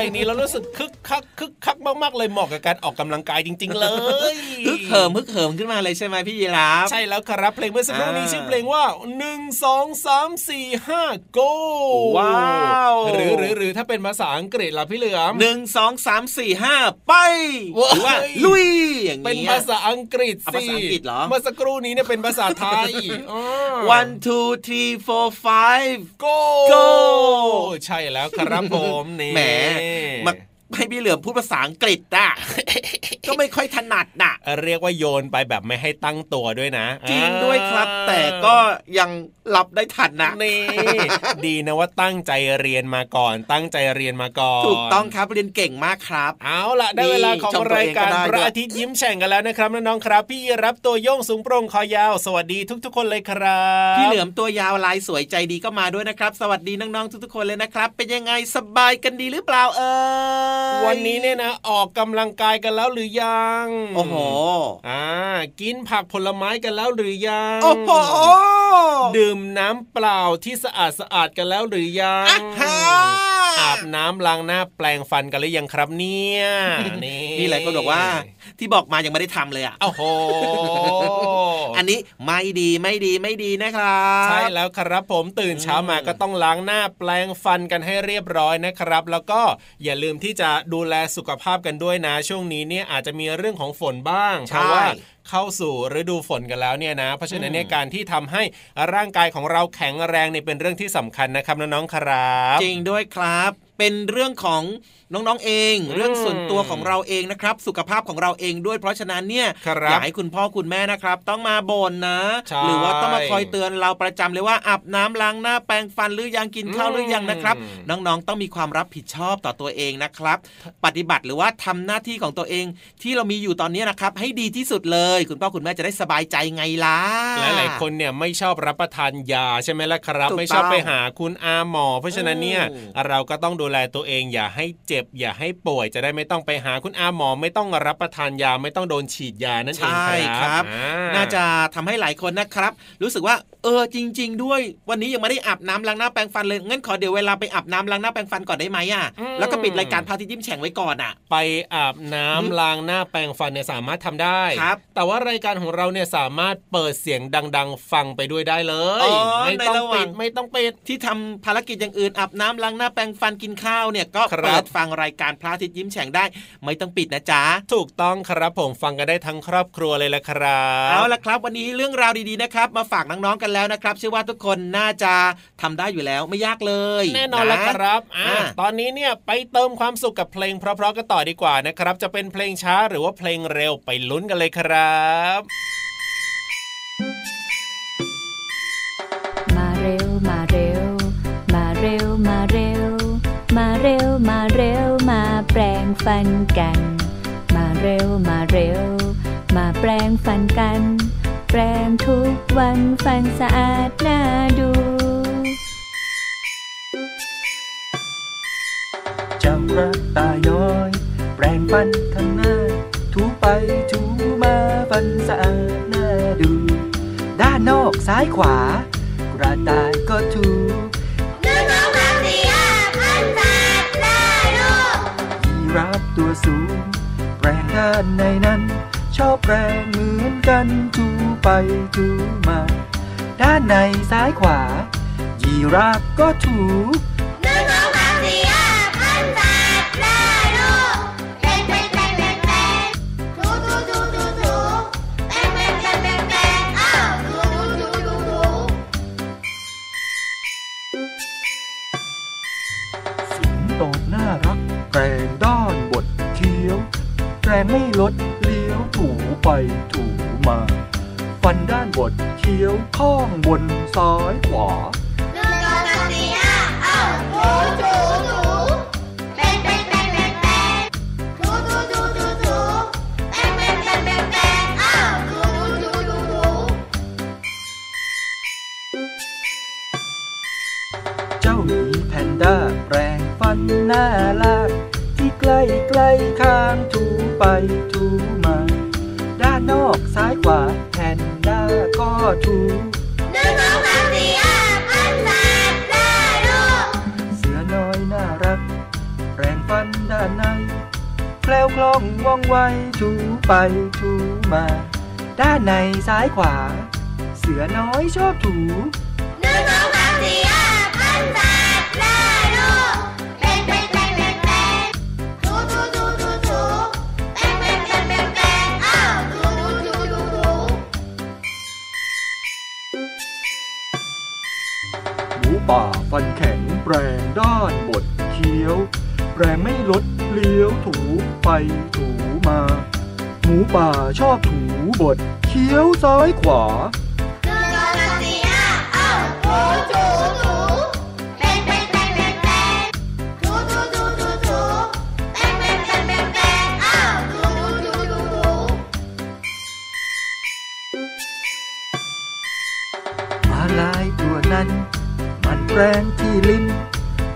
เพลงนี้แล้วรู้สึกคึกคักคึกคักมากๆเลยเหมาะกับการออกกำลังกายจริง ๆ เลยฮึกเหิมฮึกเหิมขึ้นมาเลยใช่ไหมพี่ยีราฟใช่แล้วครับเพลงเมื่อสักครู่นี้อ่าชื่อเพลงว่า 1 2 3 4 5 go ว้าวหรือหรือหรือถ้าเป็นภาษาอังกฤษล่ะพี่เหลือมหนึ่งสองสามสี่ห้าไปว้ายหรือว่าลุยอย่างเป็นงี้ยภาษาอังกฤษอะสิภาษาอังกฤษเหรอเมื่อสักครู่นี้เนี่ยเป็นภาษาไทยอ๋อ one two three four five go go ใช่แล้วครับผมนี่แหมมา ให้พี่เหลือมพูดภาษาอังกฤษอะก็ไม่ค่อยถนัดน่ะ เรียกว่าโยนไปแบบไม่ให้ตั้งตัวด้วยนะ จริงด้วยครับ แต่ก็ยังรับได้ทันนะนี่ดีนะว่าตั้งใจเรียนมาก่อน ตั้งใจเรียนมาก่อนถูกต้องครับเรียนเก่งมากครับ เอาล่ะได้เวลาของชมตัวรายเองก็การได้พระด้วยอาทิตย์ยิ้มแฉ่งกันแล้วนะครับน้องๆครับ พี่รับตัวโยงสูงโปร่งคอยาว สวัสดีทุก ๆ คนเลยครับ พี่เหลือมตัวยาวลายสวยใจดีก็มาด้วยนะครับ สวัสดีน้องๆทุกๆคนเลยนะครับ เป็นยังไงสบายกันดีหรือเปล่าเอ่ยวันนี้เนี่ยนะออกกำลังกายกันแล้วหรือยังโอ้โหอ่ากินผักผลไม้กันแล้วหรือยังโอ้โหดื่มน้ำเปล่าที่สะอาดสะอาดกันแล้วหรือยังอะฮะอาบน้ำล้างหน้าแปลงฟันกันหรือยังครับเนี่ยนี่นี่หลายคนบอกว่า ที่บอกมายังไม่ได้ทำเลยอะโอ้โหอันนี้ไม่ดีไม่ดีไม่ดีนะครับใช่แล้วครับผมตื่นเช้ามาก็ต้องล้างหน้าแปลงฟันกันให้เรียบร้อยนะครับ แล้วก็อย่าลืมที่จะดูแลสุขภาพกันด้วยนะ ช่วงนี้เนี่ยอาจจะมีเรื่องของฝนบ้างเพใช่ราะว่าเข้าสู่ฤดูฝนกันแล้วเนี่ยนะ เพราะฉะนั้นเนี่ยการที่ทำให้ร่างกายของเราแข็งแรงเนี่ยเป็นเรื่องที่สำคัญนะครับน้องๆครับ จริงด้วยครับ เป็นเรื่องของน้องๆเองอืมเรื่องส่วนตัวของเราเองนะครับ สุขภาพของเราเองด้วย เพราะฉะนั้นเนี่ยครับอยากให้คุณพ่อคุณแม่นะครับ ต้องมาบ่นนะใช่หรือว่าต้องมาคอยเตือนเราประจำเลยว่าอาบน้ำล้างหน้าแปรงฟันหรือยังกินข้าวหรือยังนะครับอืมน้องๆต้องมีความรับผิดชอบต่อตัวเองนะครับ ปฏิบัติหรือว่าทำหน้าที่ของตัวเอง ที่เรามีอยู่ตอนนี้นะครับ ให้ดีที่สุดเลย คุณพ่อคุณแม่จะได้สบายใจไงล่ะหลายๆคนเนี่ยไม่ชอบรับประทานยาใช่ไหมล่ะครับถูกต้องไม่ชอบไปหาคุณอาหมอ เพราะฉะนั้นเนี่ยอืมเราก็ต้องดูแลตัวเอง อย่าให้เจ็บ อย่าให้ป่วย จะได้ไม่ต้องไปหาคุณอาหมอ ไม่ต้องรับประทานยาไม่ต้องโดนฉีดยานั่นเองใช่คครัรับบอ่าน่าจะทำให้หลายคนนะครับ รู้สึกว่า เออจริง ๆ ด้วย วันนี้ยังไม่ได้อาบน้ำล้างหน้าแปรงฟันเลยงั้นขอเดี๋ยวเวลาไปอาบน้ำล้างหน้าแปรงฟันก่อนได้ไหมอะแล้วก็ปิดรายการพาทิตย์ยิ้มแฉ่งไว้ก่อนอะ ไปอาบน้ำล้างหน้าแปรงฟันเนี่ยสามารถทำได้ครับแต่ว่ารายการของเราเนี่ยสามารถเปิดเสียงดัง ๆ ฟังไปด้วยได้เลยอ๋อไม่ต้องในระหปิว่างดไม่ต้องปิดที่ทำภารกิจอย่างอื่นอาบน้ำล้างหน้าแปรงฟันกินข้าวเนี่ยก็ครับเปิดฟังรายการพระอาทิตย์ยิ้มแฉ่งได้ ไม่ต้องปิดนะจ๊ะ ถูกต้องครับผมฟังกันได้ทั้งครอบครัวเลยละครับเอาละครับ วันนี้เรื่องราวดีๆนะครับ มาฝากน้องๆกันแล้วนะครับเชื่อว่าทุกคนน่าจะทำได้อยู่แล้วไม่ยากเลย แน่นอนแล้วครับอ่าอ่าตอนนี้เนี่ยไปเติมความสุขกับเพลงเพราะๆกันต่อดีกว่านะครับ จะเป็นเพลงช้าหรือว่าเพลงเร็วไปลุ้นกันเลยครับมาเร็วมาเร็ว ฟันกัน มาเร็วมาเร็ว มาแปลงฟันกัน แปลงทุกวันฟันสะอาดน่าดูจ้ากระตาย้อย แปรงฟันข้างหน้า ถูไปถูมาฟันสะอาดน่าดู ด้านนอกซ้ายขวา กระต่ายก็ถู รับตัวสูง แปรงด้านในนั้น ชอบแปรงเหมือนกันถูไปถูมา ด้านในซ้ายขวา ยีราฟก็ถูก ลี้ยวข้องบนซ้ายขวา ถูหนึ่งสองสามสี่ห้าพันแปดได้ลูกเสือน้อยน่ารักแปรงฟันด้านในแคล้วคล่องว่องไวถูไปถูมา ด้านในซ้ายขวา เสือน้อยชอบถู ป่าฟันแข็งแปรงด้านบดเคี้ยว แปรงไม่ลดเลี้ยวถูไปถูมา หมูป่าชอบถูบดเคี้ยวซ้ายขวา แรงที่ลิ้น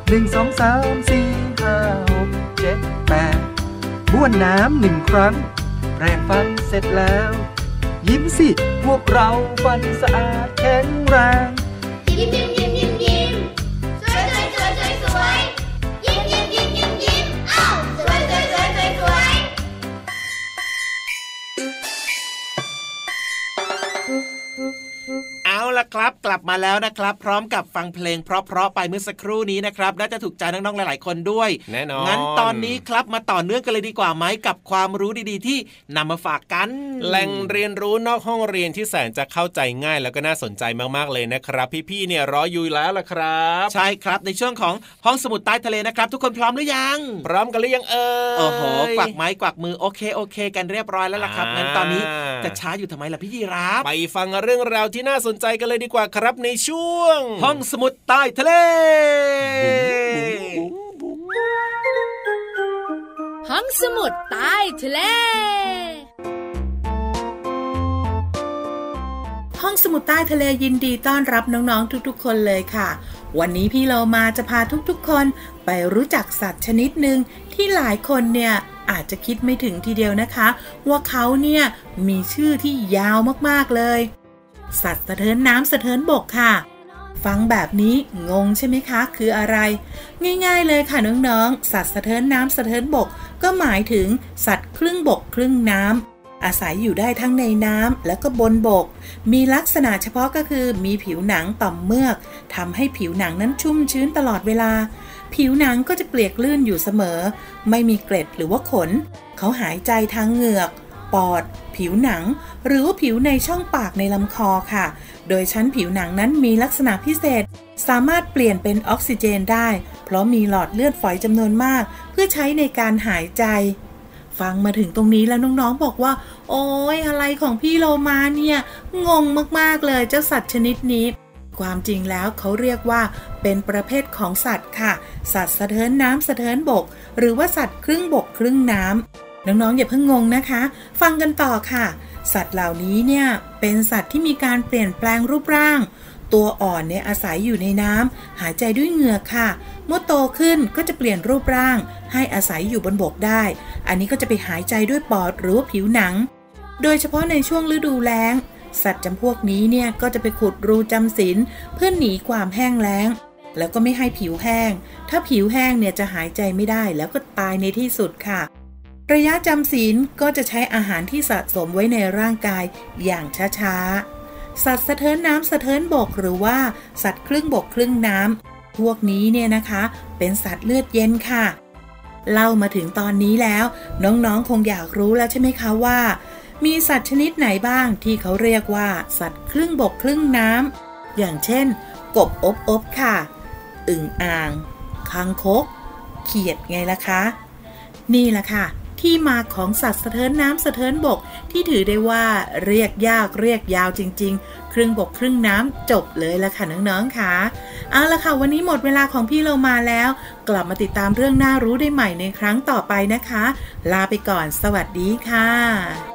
หนึ่งสองสามสี่ห้าหกเจ็ดแปดบ้วนน้ำหนึ่งครั้ง แปรงฟันเสร็จแล้ว ยิ้มสิ พวกเราฟันสะอาดแข็งแรง ยิ้มยิ้มยิ้ม เอาละครับกลับมาแล้วนะครับ พร้อมกับฟังเพลงเพราะๆไปเมื่อสักครู่นี้นะครับน่าจะถูกใจน้องๆหลาย ๆ คนด้วยแน่นอนงั้นตอนนี้ครับมาต่อเนื่องกันเลยดีกว่าไหมกับความรู้ดีๆ ที่นำมาฝากกัน แหล่งเรียนรู้นอกห้องเรียนที่แสนจะเข้าใจง่ายแล้วก็น่าสนใจมากๆเลยนะครับ พี่ๆเนี่ยรออยู่แล้วล่ะครับ ใช่ครับในช่วงของห้องสมุดใต้ทะเลนะครับ ทุกคนพร้อมหรือยัง พร้อมกันหรือยังเอ่ยโอ้โหกวักไม้กวักมือโอเคโอเค กันเรียบร้อยแล้วล่ะครับอ่างั้งั้นตอนนี้จะช้าอยู่ทำไมล่ะพี่ยีรับไปฟังเรื่องราวที่น่าสนใจกันเลยดีกว่าครับในช่วง ห้องสมุดใต้ทะเล ห้องสมุดใต้ทะเล ห้องสมุดใต้ทะเลยินดีต้อนรับน้องๆทุกๆ คนเลยค่ะ วันนี้พี่เรามาจะพาทุกๆ คนไปรู้จักสัตว์ชนิดหนึ่งที่หลายคนเนี่ยอาจจะคิดไม่ถึงทีเดียวนะคะ ว่าเขาเนี่ยมีชื่อที่ยาวมากๆเลย สัตว์สะเทินน้ำสะเทินบกค่ะ ฟังแบบนี้งงใช่ไหมคะ คืออะไร ง่ายๆเลยค่ะน้องๆ สัตว์สะเทินน้ำสะเทินบก ก็หมายถึงสัตว์ครึ่งบกครึ่งน้ำอาศัยอยู่ได้ทั้งในน้ำและก็บนบก มีลักษณะเฉพาะก็คือมีผิวหนังต่อมเมือกทำให้ผิวหนังนั้นชุ่มชื้นตลอดเวลา ผิวหนังก็จะเปียกลื่นอยู่เสมอ ไม่มีเกล็ดหรือว่าขน เขาหายใจทางเหงือก ปอด ผิวหนัง หรือผิวในช่องปากในลำคอค่ะ โดยชั้นผิวหนังนั้นมีลักษณะพิเศษ สามารถเปลี่ยนเป็นออกซิเจนได้ เพราะมีหลอดเลือดฝอยจำนวนมาก เพื่อใช้ในการหายใจ ฟังมาถึงตรงนี้แล้วน้องๆบอกว่า โอ้ยอะไรของพี่โลมาเนี่ยงงมากๆเลยเจ้าสัตว์ชนิดนี้ความจริงแล้วเขาเรียกว่าเป็นประเภทของสัตว์ค่ะ สัตว์สะเทินน้ำสะเทินบก หรือว่าสัตว์ครึ่งบกครึ่งน้ำ น้องๆอย่าเพิ่งงงนะคะ ฟังกันต่อค่ะ สัตว์เหล่านี้เนี่ยเป็นสัตว์ที่มีการเปลี่ยนแปลงรูปร่าง ตัวอ่อนเนี่ยอาศัยอยู่ในน้ำหายใจด้วยเหงื่อค่ะ เมื่อโตขึ้นก็จะเปลี่ยนรูปร่าง ให้อาศัยอยู่บนบกได้ อันนี้ก็จะไปหายใจด้วยปอดหรือว่าผิวหนัง โดยเฉพาะในช่วงฤดูแล้ง สัตว์จำพวกนี้เนี่ยก็จะไปขุดรูจำศีลเพื่อหนีความแห้งแล้งแล้วก็ไม่ให้ผิวแห้ง ถ้าผิวแห้งเนี่ยจะหายใจไม่ได้แล้วก็ตายในที่สุดค่ะ ระยะจำศีลก็จะใช้อาหารที่สะสมไว้ในร่างกายอย่างช้าๆ สัตว์สะเทินน้ำสะเทินบกหรือว่าสัตว์ครึ่งบกครึ่งน้ำพวกนี้เนี่ยนะคะ เป็นสัตว์เลือดเย็นค่ะ เล่ามาถึงตอนนี้แล้ว น้องๆคงอยากรู้แล้วใช่ไหมคะว่า มีสัตว์ชนิดไหนบ้างที่เขาเรียกว่า สัตว์ครึ่งบกครึ่งน้ำอย่างเช่น กบอบอบค่ะ อึ่งอ่างคางคก เขียดไงล่ะคะ นี่แหละค่ะ ที่มาของสัตว์สะเทินน้ำสะเทินบก ที่ถือได้ว่าเรียกยากเรียกยาวจริง ๆ ครึ่งบกครึ่งน้ำจบเลยละค่ะน้องๆค่ะเอาละค่ะ วันนี้หมดเวลาของพี่เรามาแล้ว กลับมาติดตามเรื่องน่ารู้ได้ใหม่ในครั้งต่อไปนะคะ ลาไปก่อน สวัสดีค่ะ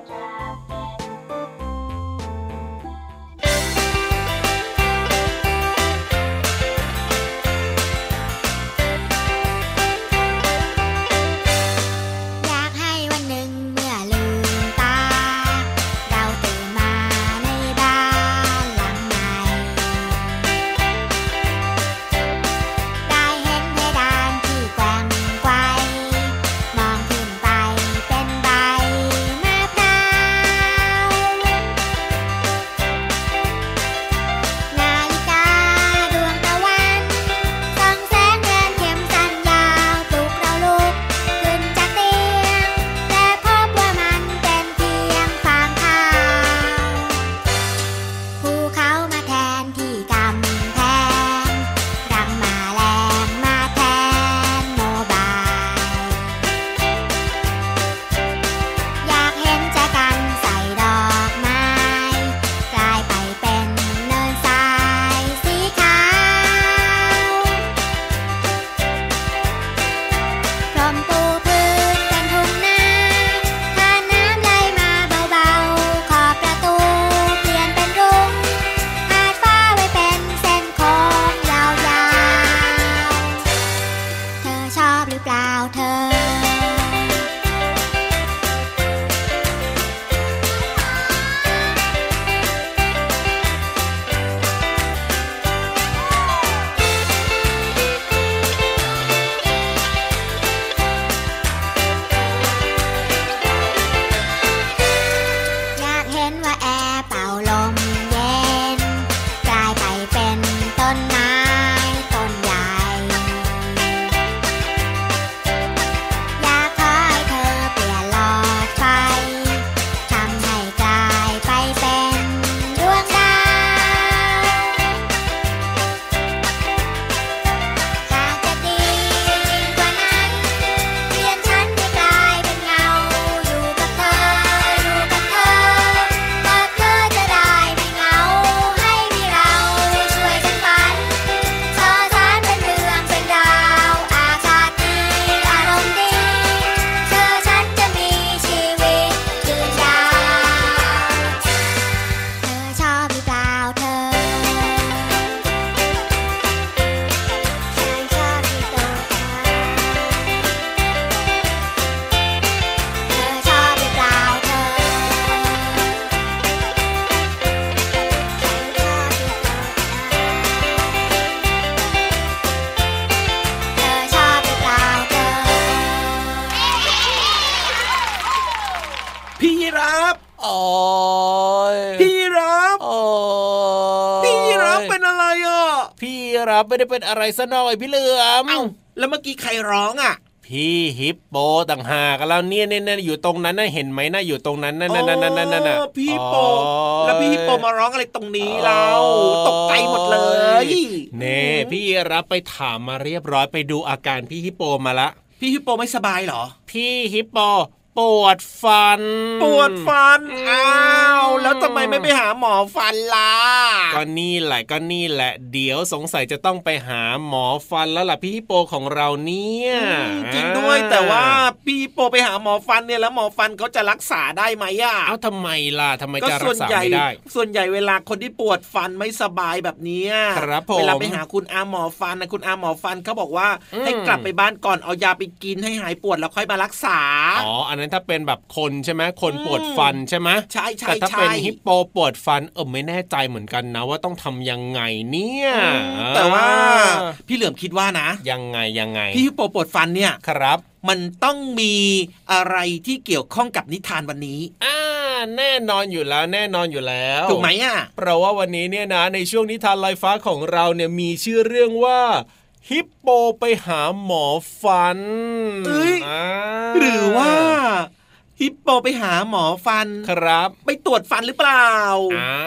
điều trào thơ. ไม่ได้เป็นอะไรซะหน่อยพี่เหลือมเอ้าแล้วเมื่อกี้ใครร้องอะพี่ฮิปโปต่างหากแล้วเนี่ยเนี่ยเนี่ยอยู่ตรงนั้นน่ะเห็นไหมน่ะอยู่ตรงนั้นนั่นนั่นนั่นนั่นนั่นน่ะอ๋อพี่ฮิปโปอ๋อแล้วพี่ฮิปโปมาร้องอะไรตรงนี้เราตกใจหมดเลยเน่พี่รับไปถามมาเรียบร้อยไปดูอาการพี่ฮิปโปมาละพี่ฮิปโปไม่สบายเหรอ พี่ฮิปโป ปวดฟัน ปวดฟันอืมอ้าว แล้วทำไมไม่ไปหาหมอฟันล่ะ ก็นี่แหละก็นี่แหละ เดี๋ยวสงสัยจะต้องไปหาหมอฟันแล้วล่ะพี่ฮิปโปของเราเนี่ยอืมจริงด้วยแต่ว่าพี่ฮิปโปไปหาหมอฟันเนี่ยแล้วหมอฟันเขาจะรักษาได้ไหมอะเอ้าทำไมล่ะทำไมก็จะรัส่วกนษาใหญ่ไม่ได้ ส่วนใหญ่เวลาคนที่ปวดฟันไม่สบายแบบเนี้ยครับผมเวลาไปหาคุณอาหมอฟันนะคุณอาหมอฟันเขาบอกว่าอืมให้กลับไปบ้านก่อนเอายาไปกินให้หายปวดแล้วค่อยมารักษาอ๋ออันนั้นถ้าเป็นแบบคนใช่ไหมคนปวดฟันใช่ไหมใช่ใช่แต่ถ้าใช่เป็นฮิปโปปวดฟันเออไม่แน่ใจเหมือนกันนะว่าต้องทำยังไงเนี่ย แต่ว่าพี่เหลือมคิดว่านะ ยังไงยังไง พี่ฮิปโปปวดฟันเนี่ยครับ มันต้องมีอะไรที่เกี่ยวข้องกับนิทานวันนี้อ่าแน่นอนอยู่แล้วแน่นอนอยู่แล้วถูกไหมอะเพราะว่าวันนี้เนี่ยนะในช่วงนิทานลอยฟ้าของเราเนี่ยมีชื่อเรื่องว่า ฮิปโปไปหาหมอฟันเอ้ยาหรือว่า ฮิปโปไปหาหมอฟันครับ ไปตรวจฟันหรือเปล่าอ่า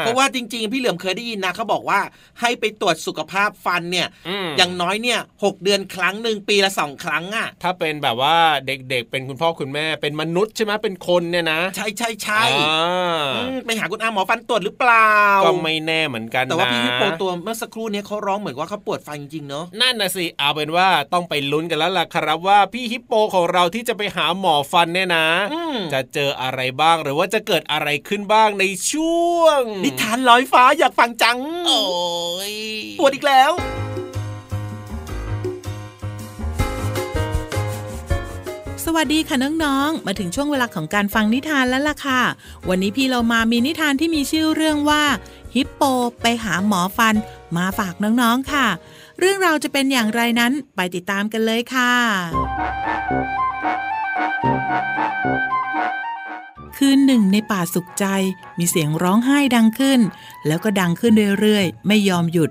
เพราะว่าจริง ๆ พี่เหลือมเคยได้ยินนะเขาบอกว่า ให้ไปตรวจสุขภาพฟันเนี่ยมอย่างน้อยเนี่ยหกเดือนครั้งหนึ่งปีละสองครั้งอะ ถ้าเป็นแบบว่าเด็กๆ เป็นคุณพ่อคุณแม่เป็นมนุษย์ใช่ไหมเป็นคนเนี่ยนะ ใช่ใช่ใช่อ่าอืมไปหาคุณอาหมอฟันตรวจหรือเปล่าก็ไม่แน่เหมือนกันนะแต่ว่าพี่ฮิปโปตัวเมื่อสักครู่เนี้เขาร้องเหมือนว่าเขาปวดฟันจริงๆเนาะนั่นนะสิเอาเป็นว่าต้องไปลุ้นกันแล้วล่ะครับว่าพี่ฮิปโปของเราที่จะไปหาหมอฟันเนี่ยนะอืมจะเจออะไรบ้างหรือว่าจะเกิดอะไรขึ้นบ้างในช่วง นิทานลอยฟ้าอยากฟังจัง โอ้ยปวดอีกแล้วสวัสดีค่ะน้องๆ มาถึงช่วงเวลาของการฟังนิทานแล้วล่ะค่ะ วันนี้พี่เรามามีนิทานที่มีชื่อเรื่องว่าฮิปโปไปหาหมอฟันมาฝากน้องๆ ค่ะ เรื่องราวจะเป็นอย่างไรนั้นไปติดตามกันเลยค่ะ คืนหนึ่งในป่าสุขใจมีเสียงร้องไห้ดังขึ้น แล้วก็ดังขึ้นเรื่อยๆ ไม่ยอมหยุด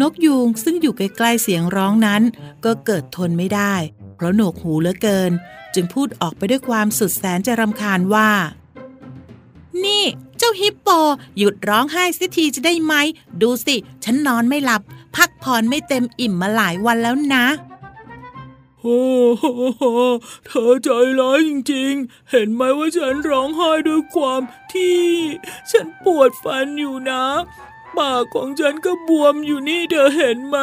นกยูงซึ่งอยู่ใกล้ๆเสียงร้องนั้น ก็เกิดทนไม่ได้ เพราะหนวกหูเหลือเกิน จึงพูดออกไปด้วยความสุดแสนจะรำคาญว่า นี่ เจ้าฮิปโป หยุดร้องไห้สิทีจะได้ไหม ดูสิ ฉันนอนไม่หลับ พักผ่อนไม่เต็มอิ่มมาหลายวันแล้วนะ โอ้โหเธอใจร้ายจริงๆ เห็นไหมว่าฉันร้องไห้ด้วยความที่ ฉันปวดฟันอยู่นะ ปากของฉันก็บวมอยู่นี่เธอเห็นไหม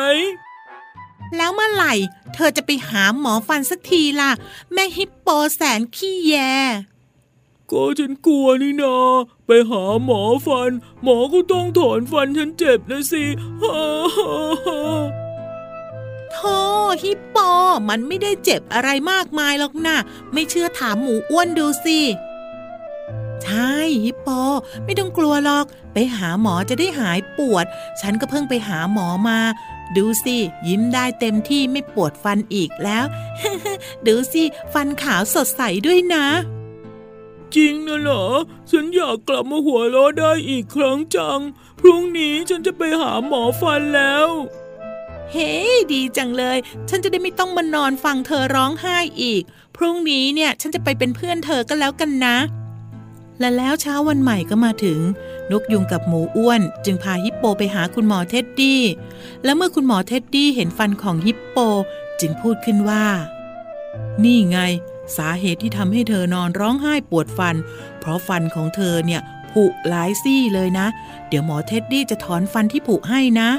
แล้วเมื่อไหร่ เธอจะไปหาหมอฟันสักทีล่ะ แม่ฮิปโปแสนขี้แยก็ฉันกลัวนี่นา ไปหาหมอฟัน หมอก็ต้องถอนฟันฉันเจ็บนะสิฮ่าฮ่าฮ่า โธ่ฮิปโป มันไม่ได้เจ็บอะไรมากมายหรอกนะไม่เชื่อถามหมูอ้วนดูสิใช่ฮิปโป ไม่ต้องกลัวหรอก ไปหาหมอจะได้หายปวด ฉันก็เพิ่งไปหาหมอมา ดูสิ ยิ้มได้เต็มที่ไม่ปวดฟันอีกแล้ว ดูสิ ฟันขาวสดใสด้วยนะ จริงนะเหรอ ฉันอยากกลับมาหัวเราะได้อีกครั้งจัง พรุ่งนี้ฉันจะไปหาหมอฟันแล้ว เฮ้ดีจังเลย ฉันจะได้ไม่ต้องมานอนฟังเธอร้องไห้อีก พรุ่งนี้เนี่ยฉันจะไปเป็นเพื่อนเธอก็แล้วกันนะ และแล้วเช้าวันใหม่ก็มาถึง นกยูงกับหมูอ้วน จึงพาฮิปโปไปหาคุณหมอเท็ดดี้ และเมื่อคุณหมอเท็ดดี้เห็นฟันของฮิปโป จึงพูดขึ้นว่า นี่ไง สาเหตุที่ทำให้เธอนอนร้องไห้ปวดฟัน เพราะฟันของเธอเนี่ยผุหลายซี่เลยนะ เดี๋ยวหมอเท็ดดี้จะถอนฟันที่ผุให้นะ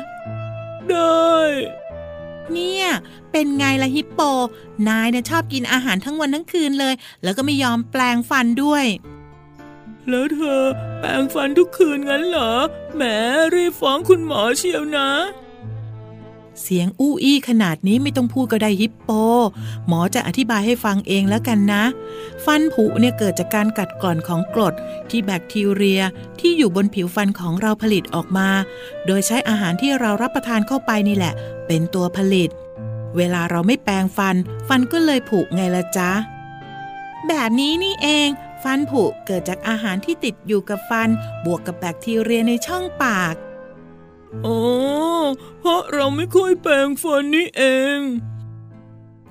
ได้ เนี่ย เป็นไงล่ะฮิปโป นายเนี่ยชอบกินอาหารทั้งวันทั้งคืนเลย แล้วก็ไม่ยอมแปลงฟันด้วย แล้วเธอ แปรงฟันทุกคืนงั้นเหรอ แหมรีบฟ้องคุณหมอเชียวนะ เสียงอู้อี้ขนาดนี้ไม่ต้องพูดก็ได้ฮิปโป หมอจะอธิบายให้ฟังเองแล้วกันนะ ฟันผุเนี่ยเกิดจากการกัดกร่อนของกรดที่แบคทีเรียที่อยู่บนผิวฟันของเราผลิตออกมา โดยใช้อาหารที่เรารับประทานเข้าไปนี่แหละ เป็นตัวผลิต เวลาเราไม่แปรงฟัน ฟันก็เลยผุไงละจ๊ะ แบบนี้นี่เองฟันผุเกิดจากอาหารที่ติดอยู่กับฟัน บวกกับแบคทีเรียในช่องปาก อ๋อเพราะเราไม่ค่อยแปรงฟันนี่เอง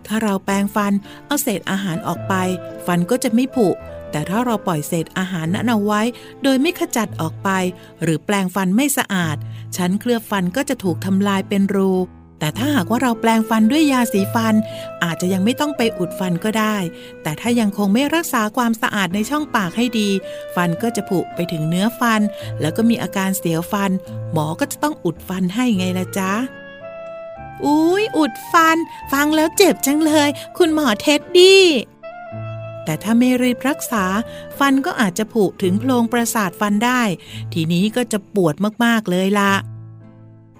ถ้าเราแปรงฟันเอาเศษอาหารออกไป ฟันก็จะไม่ผุ แต่ถ้าเราปล่อยเศษอาหารนั้นเอาไว้ โดยไม่ขจัดออกไป หรือแปรงฟันไม่สะอาด ชั้นเคลือบฟันก็จะถูกทำลายเป็นรู แต่ถ้าหากว่าเราแปรงฟันด้วยยาสีฟัน อาจจะยังไม่ต้องไปอุดฟันก็ได้ แต่ถ้ายังคงไม่รักษาความสะอาดในช่องปากให้ดี ฟันก็จะผุไปถึงเนื้อฟัน แล้วก็มีอาการเสียวฟัน หมอก็จะต้องอุดฟันให้ไงล่ะจ๊ะอุ้ยอุดฟัน ฟังแล้วเจ็บจังเลย คุณหมอเท็ดดี้แต่ถ้าไม่รีบรักษา ฟันก็อาจจะผุถึงโพรงประสาทฟันได้ ทีนี้ก็จะปวดมากๆเลยล่ะ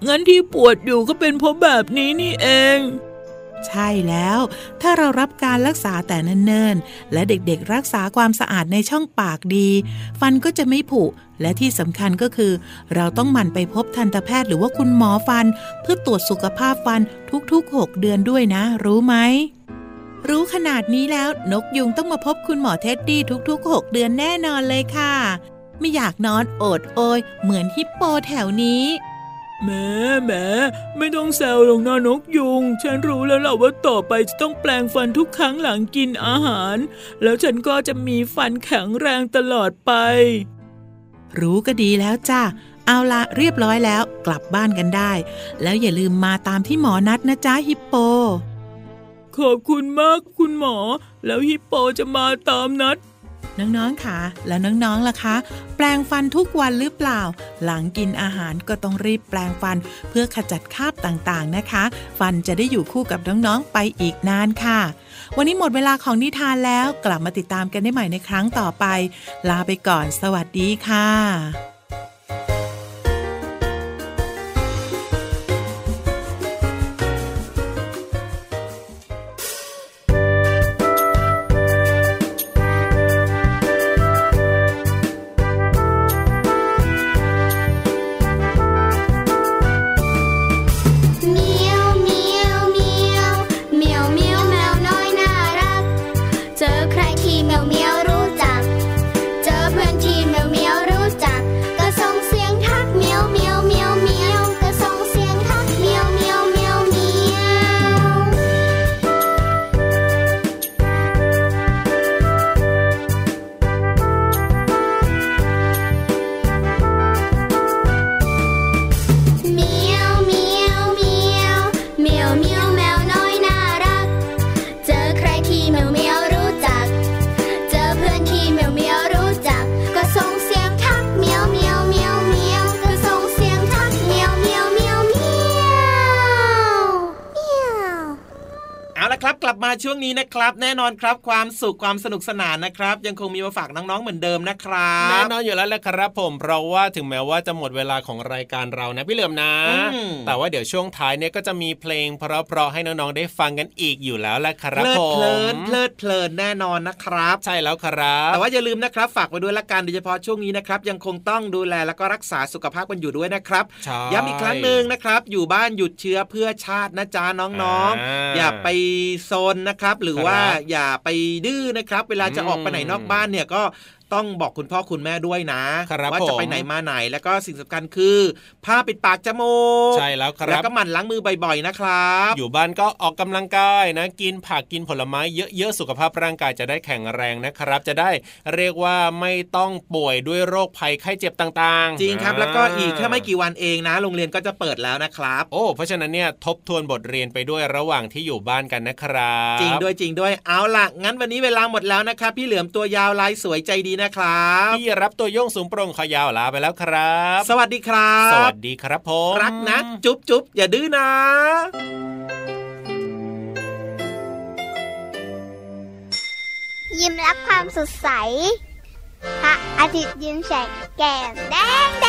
งั้นที่ปวดอยู่ก็เป็นเพราะแบบนี้นี่เอง ใช่แล้ว ถ้าเรารับการรักษาแต่เนิ่นๆ และเด็กๆ รักษาความสะอาดในช่องปากดี ฟันก็จะไม่ผุ และที่สำคัญก็คือ เราต้องหมั่นไปพบทันตแพทย์หรือว่าคุณหมอฟัน เพื่อตรวจสุขภาพฟันทุกๆ 6 เดือนด้วยนะ รู้ไหมรู้ขนาดนี้แล้วนกยูงต้องมาพบคุณหมอเท็ดดี้ทุก ๆ 6 เดือนแน่นอนเลยค่ะ ไม่อยากนอนโอดโอย เหมือนฮิปโปแถวนี้ แหม่แหม่ไม่ต้องแซวหรอกนะนกยูง ฉันรู้แล้วล่ะว่าต่อไปจะต้องแปรงฟันทุกครั้งหลังกินอาหาร แล้วฉันก็จะมีฟันแข็งแรงตลอดไป รู้ก็ดีแล้วจ้ะเอาละเรียบร้อยแล้วกลับบ้านกันได้ แล้วอย่าลืมมาตามที่หมอนัดนะจ๊ะฮิปโป ขอบคุณมากคุณหมอ แล้วฮิปโปจะมาตามนัด น้องๆค่ะ แล้วน้องๆล่ะคะ แปลงฟันทุกวันหรือเปล่า หลังกินอาหารก็ต้องรีบแปลงฟันเพื่อขจัดคราบต่างๆนะคะ ฟันจะได้อยู่คู่กับน้องๆไปอีกนานค่ะ วันนี้หมดเวลาของนิทานแล้วกลับมาติดตามกันได้ใหม่ในครั้งต่อไป ลาไปก่อน สวัสดีค่ะ มาช่วงนี้นะครับ แน่นอนครับความสุขความสนุกสนานนะครับ ยังคงมีมาฝากน้องๆเหมือนเดิมนะครัแน่บนอนอยู่แล้วแหละครับผมเพราะว่าถึงแม้ว่าจะหมดเวลาของรายการเรานะพี่เหลือมนะอืมแต่ว่าเดี๋ยวช่วงท้ายเนี่ยก็จะมีเพลงเพราะๆให้น้องๆได้ฟังกันอีกอยู่แล้วแหละคเพรับลิดผมเพลินเพลิดเพลินแน่นอนนะครับ ใช่แล้วครับ แต่ว่าอย่าลืมนะครับ ฝากไว้ด้วยละกันโดยเฉพาะช่วงนี้นะครับ ยังคงต้องดูแลแล้วก็รักษาสุขภาพกันอยู่ด้วยนะครับใช่ย้ำอีกครั้งหนึ่งนะครับ อยู่บ้านหยุดเชื้อเพื่อชาตินะจ๊ะน้องอ่าๆอย่าไปโซนนะครับ หรือว่าครับอย่าไปดื้อนะครับ เวลาจะอืมออกไปไหนนอกบ้านเนี่ยก็ ต้องบอกคุณพ่อคุณแม่ด้วยนะครับว่าจะไปผมไหนมาไหน แล้วก็สิ่งสำคัญคือผ้าปิดปากจมูกใช่แล้วคแล้วรับก็หมั่นล้างมือบ่อยๆนะครับ อยู่บ้านก็ออกกำลังกายนะ กินผักกินผลไม้เยอะๆสุขภาพร่างกายจะได้แข็งแรงนะครับ จะได้เรียกว่าไม่ต้องป่วยด้วยโรคภัยไข้เจ็บต่างๆ จริงครับแล้วก็อีกแค่ไม่ากี่วันเองนะ โรงเรียนก็จะเปิดแล้วนะครับ โอ้เพราะฉะนั้นเนี่ยทบทวนบทเรียนไปด้วยระหว่างที่อยู่บ้านกันนะครับ จริงด้วยจริงด้วยเอาล่ะงั้นวันนี้เวลาหมดแล้วนะครับพี่เหลือมตัวยาวลายสวยใจดีนะครับพี่รับตัวโยงสูงโปร่งขอยาวลาไปแล้วครับ สวัสดีครับ สวัสดีครับผมรักนะ จุ๊บจุ๊บอย่าดื้อนะยิ้มรับความสดใส พระอาทิตย์ยิ้มแฉกแก้มแดงแด